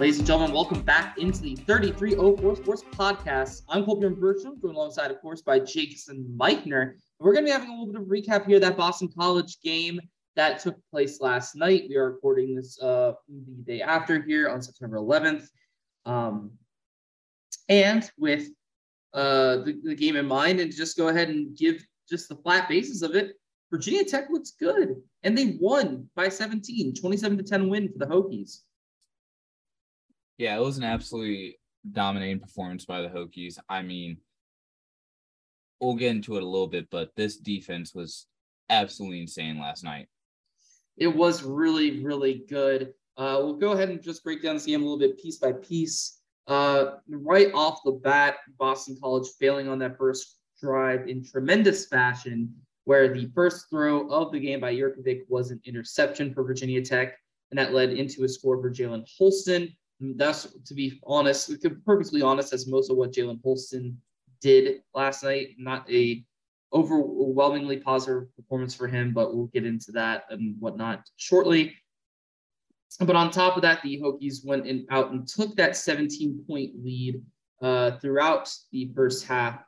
Ladies and gentlemen, welcome back into the 3304 Sports Podcast. I'm Kolbjorn Bergstrom, joined alongside, of course, by Jason Michener. We're going to be having a little bit of recap here that Boston College game that took place last night. We are recording this uh, the day after here on September 11th. Um, and with uh, the, the game in mind, and just go ahead and give just the flat basis of it, Virginia Tech looks good, and they won by 17, 27 to 10 win for the Hokies. Yeah, it was an absolutely dominating performance by the Hokies. I mean, we'll get into it a little bit, but this defense was absolutely insane last night. It was really, really good. Uh, we'll go ahead and just break down this game a little bit piece by piece. Uh, right off the bat, Boston College failing on that first drive in tremendous fashion, where the first throw of the game by Jurkovec was an interception for Virginia Tech, and that led into a score for Jalen Holston that's to be honest, perfectly honest, that's most of what Jalen Holston did last night. Not a overwhelmingly positive performance for him, but we'll get into that and whatnot shortly. But on top of that, the Hokies went in, out and took that 17 point lead uh, throughout the first half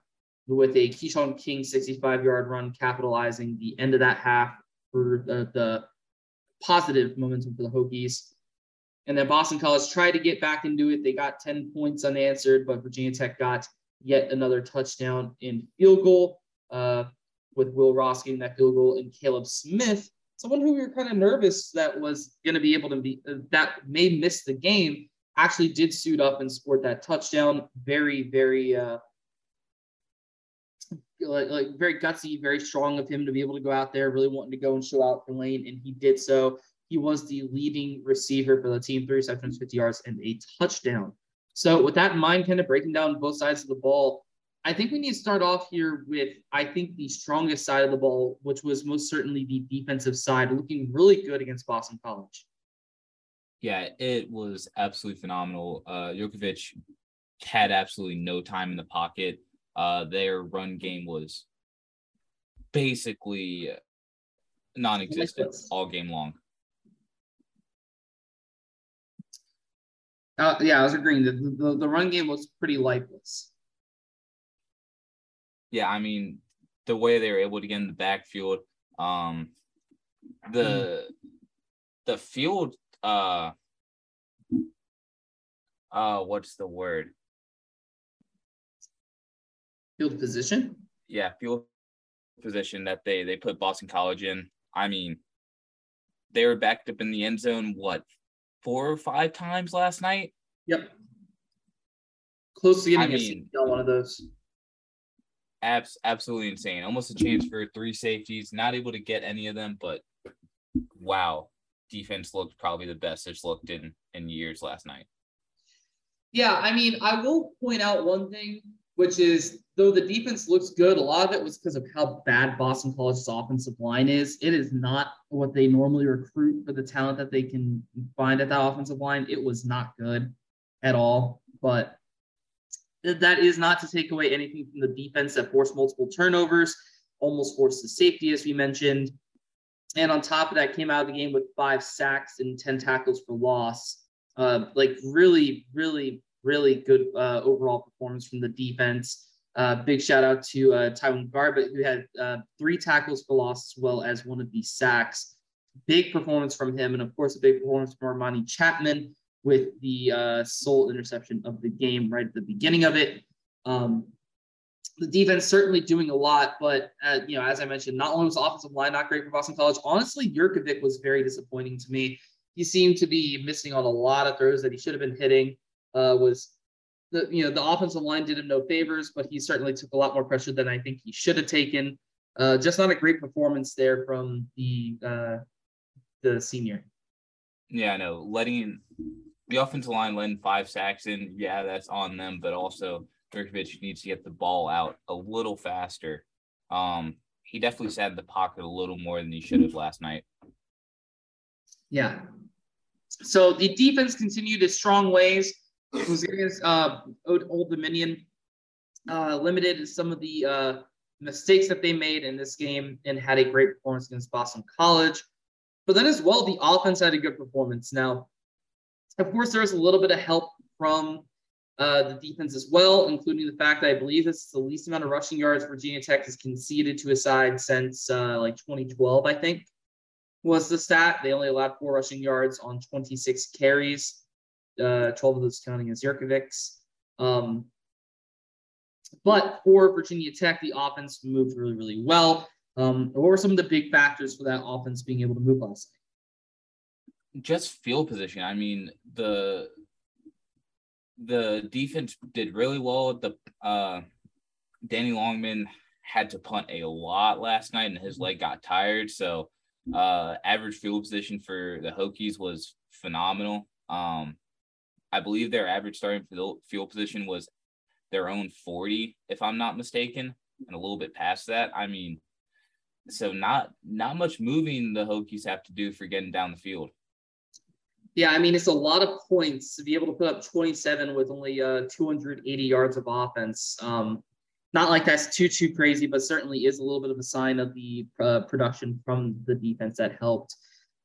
with a Keshawn King 65 yard run, capitalizing the end of that half for the, the positive momentum for the Hokies. And then Boston College tried to get back into it. They got 10 points unanswered, but Virginia Tech got yet another touchdown in field goal uh, with Will Ross getting that field goal and Caleb Smith, someone who we were kind of nervous that was going to be able to be, uh, that may miss the game, actually did suit up and scored that touchdown. Very, very, uh, like, like very gutsy, very strong of him to be able to go out there, really wanting to go and show out for Lane, and he did so. He was the leading receiver for the team, three receptions, 50 yards, and a touchdown. So, with that in mind, kind of breaking down both sides of the ball, I think we need to start off here with, I think, the strongest side of the ball, which was most certainly the defensive side, looking really good against Boston College. Yeah, it was absolutely phenomenal. Uh, Jurkovec had absolutely no time in the pocket. Uh, their run game was basically non-existent all game long. Uh, yeah, I was agreeing. The, the, the run game was pretty lifeless. Yeah, I mean, the way they were able to get in the backfield, um, the the field, uh, uh, what's the word? Field position. Yeah, field position that they they put Boston College in. I mean, they were backed up in the end zone. What four or five times last night. Yep. Close to getting I mean, on one of those. Abs- absolutely insane. Almost a chance for three safeties. Not able to get any of them, but wow, defense looked probably the best it's looked in in years last night. Yeah, I mean, I will point out one thing, which is though the defense looks good, a lot of it was because of how bad Boston College's offensive line is. It is not what they normally recruit for the talent that they can find at that offensive line. It was not good at all. But that is not to take away anything from the defense that forced multiple turnovers, almost forced the safety, as we mentioned. And on top of that, came out of the game with five sacks and 10 tackles for loss. Uh, like really, really, really good uh, overall performance from the defense. Uh, big shout out to uh, Tyjuan Garbutt, who had uh, three tackles for loss as well as one of the sacks. Big performance from him, and of course, a big performance from Armani Chapman with the uh, sole interception of the game right at the beginning of it. Um, the defense certainly doing a lot, but uh, you know, as I mentioned, not only was the offensive line not great for Boston College, honestly, Jurkovec was very disappointing to me. He seemed to be missing on a lot of throws that he should have been hitting. Uh, was the you know the offensive line did him no favors, but he certainly took a lot more pressure than I think he should have taken. Uh, just not a great performance there from the uh, the senior. Yeah, I know. letting the offensive line letting five sacks in, yeah, that's on them, but also Jurkovec needs to get the ball out a little faster. Um, he definitely sat in the pocket a little more than he should have last night. Yeah. So the defense continued its strong ways. Rosaria's uh, Old Dominion uh, limited some of the uh, mistakes that they made in this game and had a great performance against Boston College. But then as well, the offense had a good performance. Now, Of course, there's a little bit of help from uh, the defense as well, including the fact that I believe this is the least amount of rushing yards Virginia Tech has conceded to a side since uh, like 2012, I think was the stat. They only allowed four rushing yards on 26 carries, uh, 12 of those counting as Jurkovec's. Um, but for Virginia Tech, the offense moved really, really well. Um, what were some of the big factors for that offense being able to move last night? Just field position. I mean, the the defense did really well. The uh, Danny Longman had to punt a lot last night, and his leg got tired. So, uh, average field position for the Hokies was phenomenal. Um, I believe their average starting field position was their own 40, if I'm not mistaken, and a little bit past that. I mean, so not not much moving the Hokies have to do for getting down the field. Yeah, I mean it's a lot of points to be able to put up 27 with only uh, 280 yards of offense. Um, not like that's too too crazy, but certainly is a little bit of a sign of the uh, production from the defense that helped.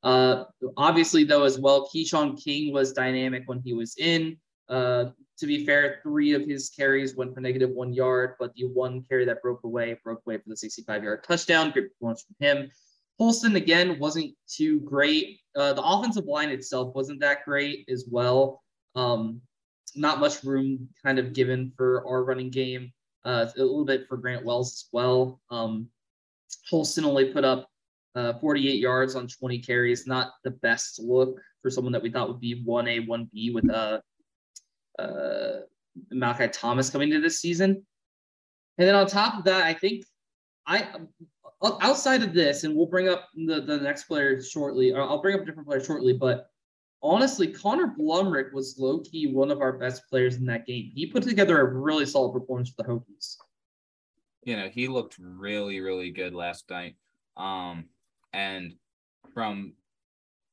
Uh, obviously, though, as well, Keshawn King was dynamic when he was in. Uh, to be fair, three of his carries went for negative one yard, but the one carry that broke away broke away for the 65 yard touchdown. Great performance from him. Holston again wasn't too great. Uh, the offensive line itself wasn't that great as well. Um, not much room kind of given for our running game. Uh, a little bit for Grant Wells as well. Um, Holston only put up uh, 48 yards on 20 carries. Not the best look for someone that we thought would be 1A, 1B with uh, uh, Malachi Thomas coming to this season. And then on top of that, I think I outside of this, and we'll bring up the, the next player shortly, or I'll bring up a different player shortly, but honestly, Connor Blumrick was low key one of our best players in that game. He put together a really solid performance for the Hokies. You know, he looked really, really good last night. Um, and from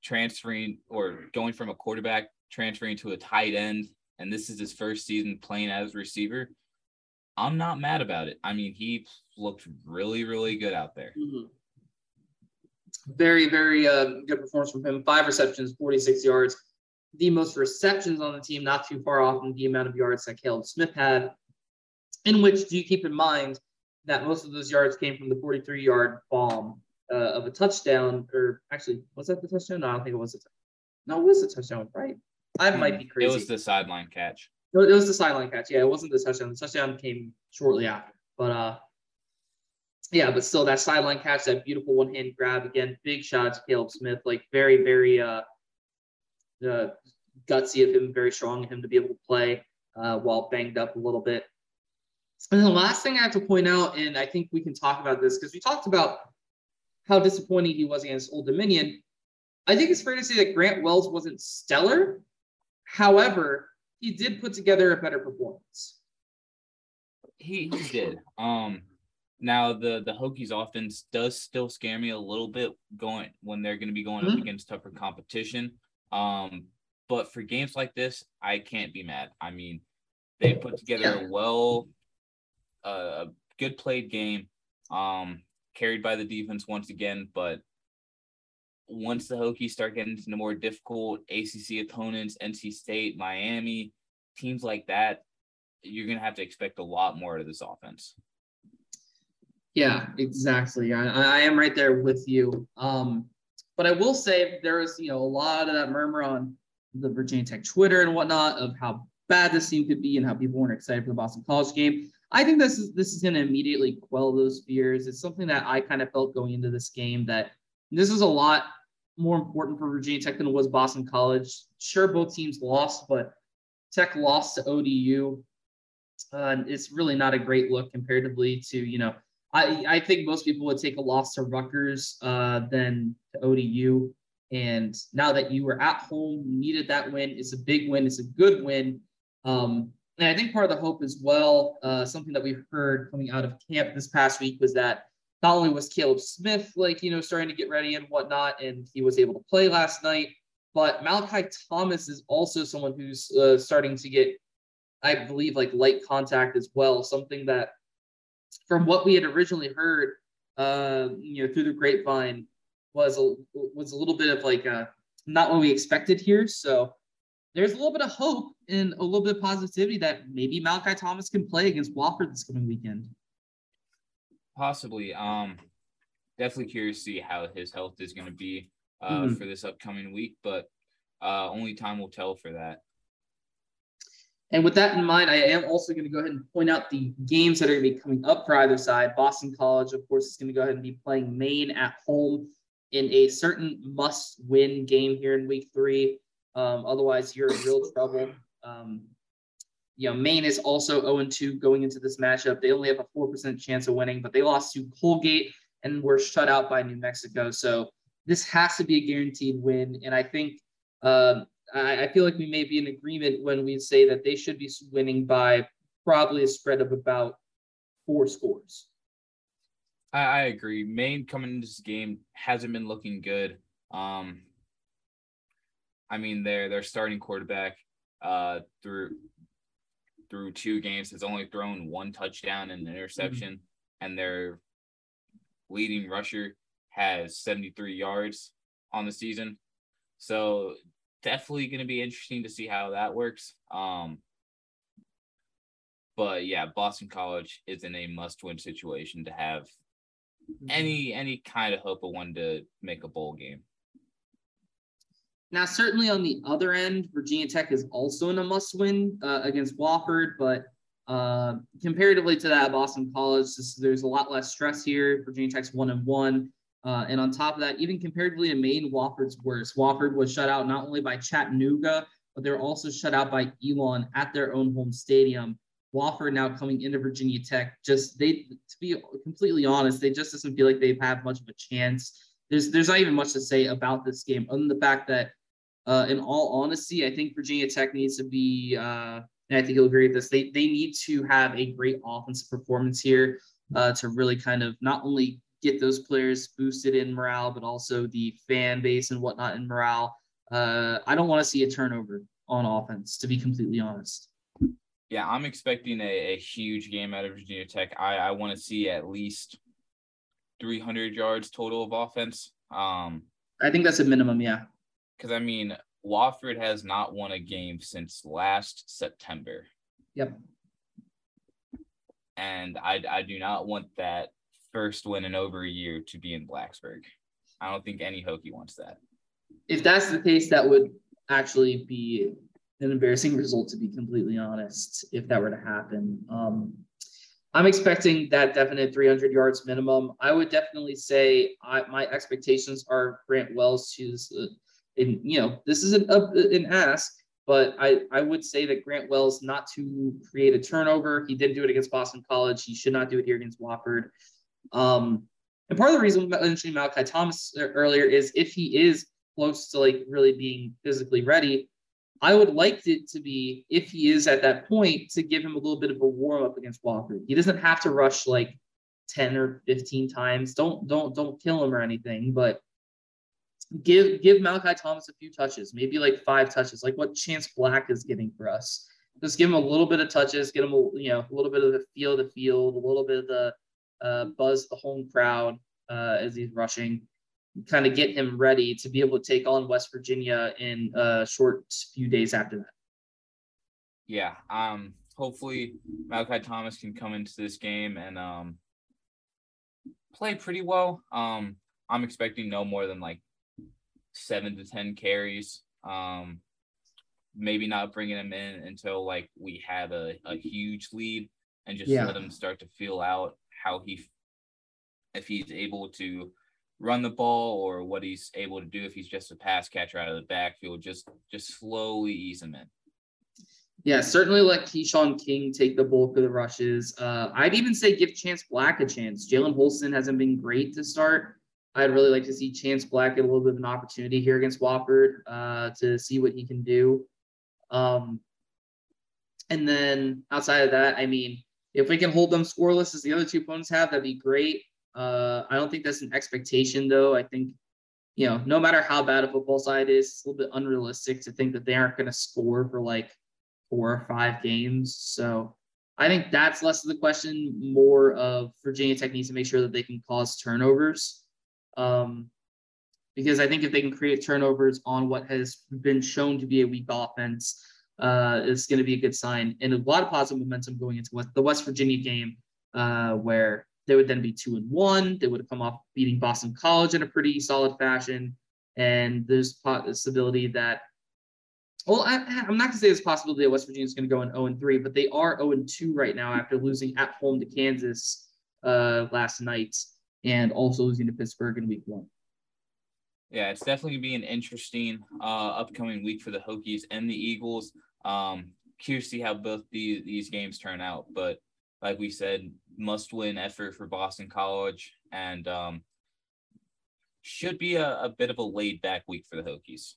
transferring or going from a quarterback transferring to a tight end and this is his first season playing as receiver, I'm not mad about it. I mean, he looked really, really good out there. Mm-hmm. Very, very uh, good performance from him. Five receptions, 46 yards. The most receptions on the team, not too far off from the amount of yards that Caleb Smith had. In which, do you keep in mind that most of those yards came from the 43 yard bomb uh, of a touchdown? Or actually, was that the touchdown? No, I don't think it was a touchdown. No, it was a touchdown, right? I might be crazy. It was the sideline catch. No, It was the sideline catch. Yeah, it wasn't the touchdown. The touchdown came shortly after. But uh, yeah, but still that sideline catch, that beautiful one hand grab again. Big shots, Caleb Smith. Like very, very uh, uh, gutsy of him. Very strong of him to be able to play uh, while banged up a little bit. And the last thing I have to point out, and I think we can talk about this because we talked about how disappointing he was against Old Dominion. I think it's fair to say that Grant Wells wasn't stellar, However, he did put together a better performance. He he did. Um now the the Hokies offense does still scare me a little bit going when they're going to be going mm-hmm. up against tougher competition. Um but for games like this, I can't be mad. I mean, they put together yeah. a well uh, a good played game um carried by the defense once again, but once the Hokies start getting into more difficult ACC opponents, NC State, Miami, teams like that, you're going to have to expect a lot more of this offense. Yeah, exactly. I, I am right there with you. Um, but I will say there was, you know, a lot of that murmur on the Virginia Tech Twitter and whatnot of how bad this team could be and how people weren't excited for the Boston College game. I think this is this is going to immediately quell those fears. It's something that I kind of felt going into this game that this is a lot more important for Virginia Tech than it was Boston College. Sure, both teams lost, but Tech lost to ODU. Uh, it's really not a great look comparatively to, you know, I, I think most people would take a loss to Rutgers uh, than to ODU. And now that you were at home, you needed that win. It's a big win. It's a good win. Um, and I think part of the hope as well, uh, something that we heard coming out of camp this past week was that not only was Caleb Smith like you know starting to get ready and whatnot, and he was able to play last night, but Malachi Thomas is also someone who's uh, starting to get, I believe, like light contact as well. Something that, from what we had originally heard, uh, you know, through the grapevine, was a was a little bit of like a, not what we expected here. So there's a little bit of hope and a little bit of positivity that maybe Malachi Thomas can play against Wofford this coming weekend. Possibly. Um, definitely curious to see how his health is going to be uh, mm-hmm. for this upcoming week, but uh, only time will tell for that. And with that in mind, I am also going to go ahead and point out the games that are going to be coming up for either side. Boston College, of course, is going to go ahead and be playing Maine at home in a certain must-win game here in Week Three. Um, otherwise, you're in real trouble. Um, you know, Maine is also 0-2 going into this matchup. They only have a 4% chance of winning, but they lost to Colgate and were shut out by New Mexico. So this has to be a guaranteed win. And I think uh, I, I, feel like we may be in agreement when we say that they should be winning by probably a spread of about four scores. I, I agree. Maine coming into this game hasn't been looking good. Um, I mean, their their starting quarterback uh, through through two games has only thrown one touchdown and an interception, mm-hmm. and their leading rusher has 73 yards on the season. So definitely going to be interesting to see how that works. Um, but yeah, Boston College is in a must-win situation to have mm-hmm. any any kind of hope of one to make a bowl game. Now, certainly on the other end, Virginia Tech is also in a must-win uh, against Wofford, but uh, comparatively to that, Boston College, this, there's a lot less stress here. Virginia Tech's one and one. Uh, and on top of that, even comparatively to Maine, Wofford's worse. Wofford was shut out not only by Chattanooga, but they were also shut out by Elon at their own home stadium. Wofford now coming into Virginia Tech, just they to be completely honest, they just doesn't feel like they have had much of a chance. There's there's not even much to say about this game, other than the fact that, uh, in all honesty, I think Virginia Tech needs to be, uh, and I think you'll agree with this. They they need to have a great offensive performance here uh, to really kind of not only get those players boosted in morale, but also the fan base and whatnot in morale. Uh, I don't want to see a turnover on offense, to be completely honest. Yeah, I'm expecting a, a huge game out of Virginia Tech. I, I want to see at least 300 yards total of offense. Um, I think that's a minimum, yeah. Because I mean, Wofford has not won a game since last September. Yep. And I, I do not want that first win in over a year to be in Blacksburg. I don't think any Hokie wants that. If that's the case, that would actually be an embarrassing result, to be completely honest, if that were to happen. Um, I'm expecting that definite 300 yards minimum. I would definitely say I, my expectations are Grant Wells to, in, you know, this is an, uh, an ask, but I, I would say that Grant Wells not to create a turnover. He didn't do it against Boston College. He should not do it here against Wofford. Um, and part of the reason I mentioned Malachi Thomas earlier is if he is close to like really being physically ready, I would like it to be if he is at that point to give him a little bit of a warm up against Wofford. He doesn't have to rush like 10 or 15 times. Don't don't don't kill him or anything, but give give Malachi Thomas a few touches, maybe like five touches, like what Chance Black is getting for us. Just give him a little bit of touches, get him a you know a little bit of the feel of the field, a little bit of the uh, buzz the home crowd uh, as he's rushing, kind of get him ready to be able to take on West Virginia in a short few days after that. Yeah. Um, hopefully Malachi Thomas can come into this game and um, play pretty well. Um, I'm expecting no more than like seven to 10 carries. Um, maybe not bringing him in until like we have a, a huge lead and just yeah. let him start to feel out how he if he's able to run the ball or what he's able to do if he's just a pass catcher out of the backfield. Just just slowly ease him in. Yeah, certainly let Keshawn King take the bulk of the rushes. Uh, I'd even say give Chance Black a chance. Jalen Holston hasn't been great to start. I'd really like to see Chance Black get a little bit of an opportunity here against Wofford uh, to see what he can do. Um, and then outside of that, I mean, if we can hold them scoreless as the other two opponents have, that'd be great. Uh, I don't think that's an expectation, though. I think, you know, no matter how bad a football side is, it's a little bit unrealistic to think that they aren't going to score for like four or five games. So I think that's less of the question, more of Virginia Tech needs to make sure that they can cause turnovers. Um, because I think if they can create turnovers on what has been shown to be a weak offense, uh, it's going to be a good sign and a lot of positive momentum going into West, the West Virginia game, uh, where they would then be two and one. They would have come off beating Boston College in a pretty solid fashion, and there's possibility that. Well, I, am not going to say there's possibility that West Virginia is going to go in 0 and 3, but they are 0 and 2 right now after losing at home to Kansas uh, last night and also losing to Pittsburgh in week one. Yeah, it's definitely gonna be an interesting uh, upcoming week for the Hokies and the Eagles. Um, curious to see how both these these games turn out, but like we said, must win effort for Boston College, and um, should be a, a bit of a laid back week for the Hokies.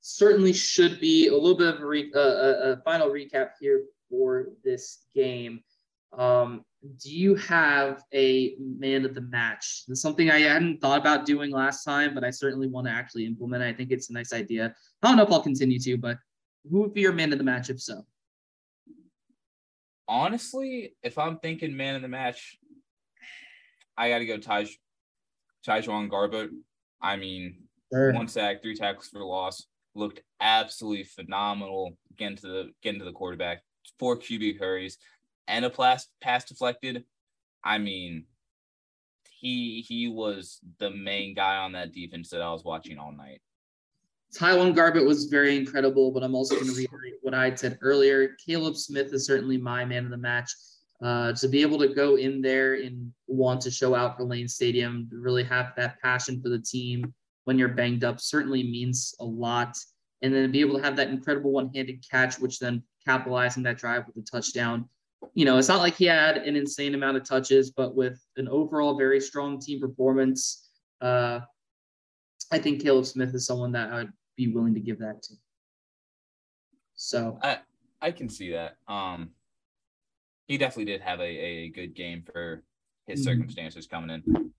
Certainly should be a little bit of a, re- uh, a, a final recap here for this game. Um, do you have a man of the match? It's something I hadn't thought about doing last time, but I certainly want to actually implement. I think it's a nice idea. I don't know if I'll continue to, but who would be your man of the match if so? Honestly, if I'm thinking man of the match, I got to go Taj, Tyjuan Garbutt. I mean, sure. one sack, three tackles for loss, looked absolutely phenomenal. Getting to the getting to the quarterback, four QB hurries and a pass pass deflected. I mean, he he was the main guy on that defense that I was watching all night. Tyjuan Garbutt was very incredible, but I'm also going to reiterate what I had said earlier. Caleb Smith is certainly my man of the match. Uh, to be able to go in there and want to show out for Lane Stadium, really have that passion for the team when you're banged up certainly means a lot. And then be able to have that incredible one-handed catch, which then capitalizing that drive with a touchdown you know, it's not like he had an insane amount of touches, but with an overall very strong team performance, uh, I think Caleb Smith is someone that I would be willing to give that to. So I I can see that. Um, he definitely did have a, a good game for his mm-hmm. circumstances coming in.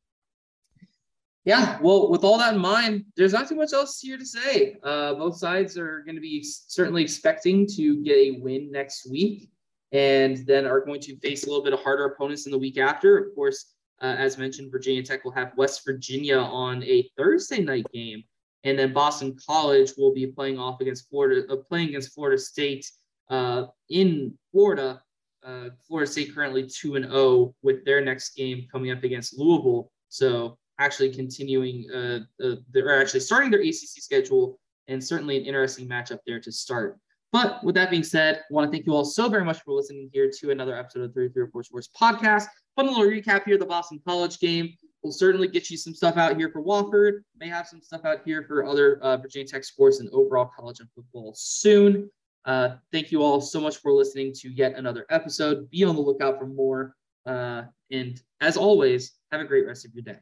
Yeah, well, with all that in mind, there's not too much else here to say. Uh, both sides are going to be certainly expecting to get a win next week and then are going to face a little bit of harder opponents in the week after. Of course, uh, as mentioned, Virginia Tech will have West Virginia on a Thursday night game, and then Boston College will be playing off against Florida, uh, playing against Florida State uh, in Florida. Uh, Florida State currently two and zero oh with their next game coming up against Louisville. So actually continuing, uh, uh, they're actually starting their ACC schedule, and certainly an interesting matchup there to start. But with that being said, I want to thank you all so very much for listening here to another episode of 3304 Sports Podcast. Fun little recap here, the Boston College game. We'll certainly get you some stuff out here for Wofford. May have some stuff out here for other uh, Virginia Tech sports and overall college and football soon. Uh, thank you all so much for listening to yet another episode. Be on the lookout for more. Uh, and as always, have a great rest of your day.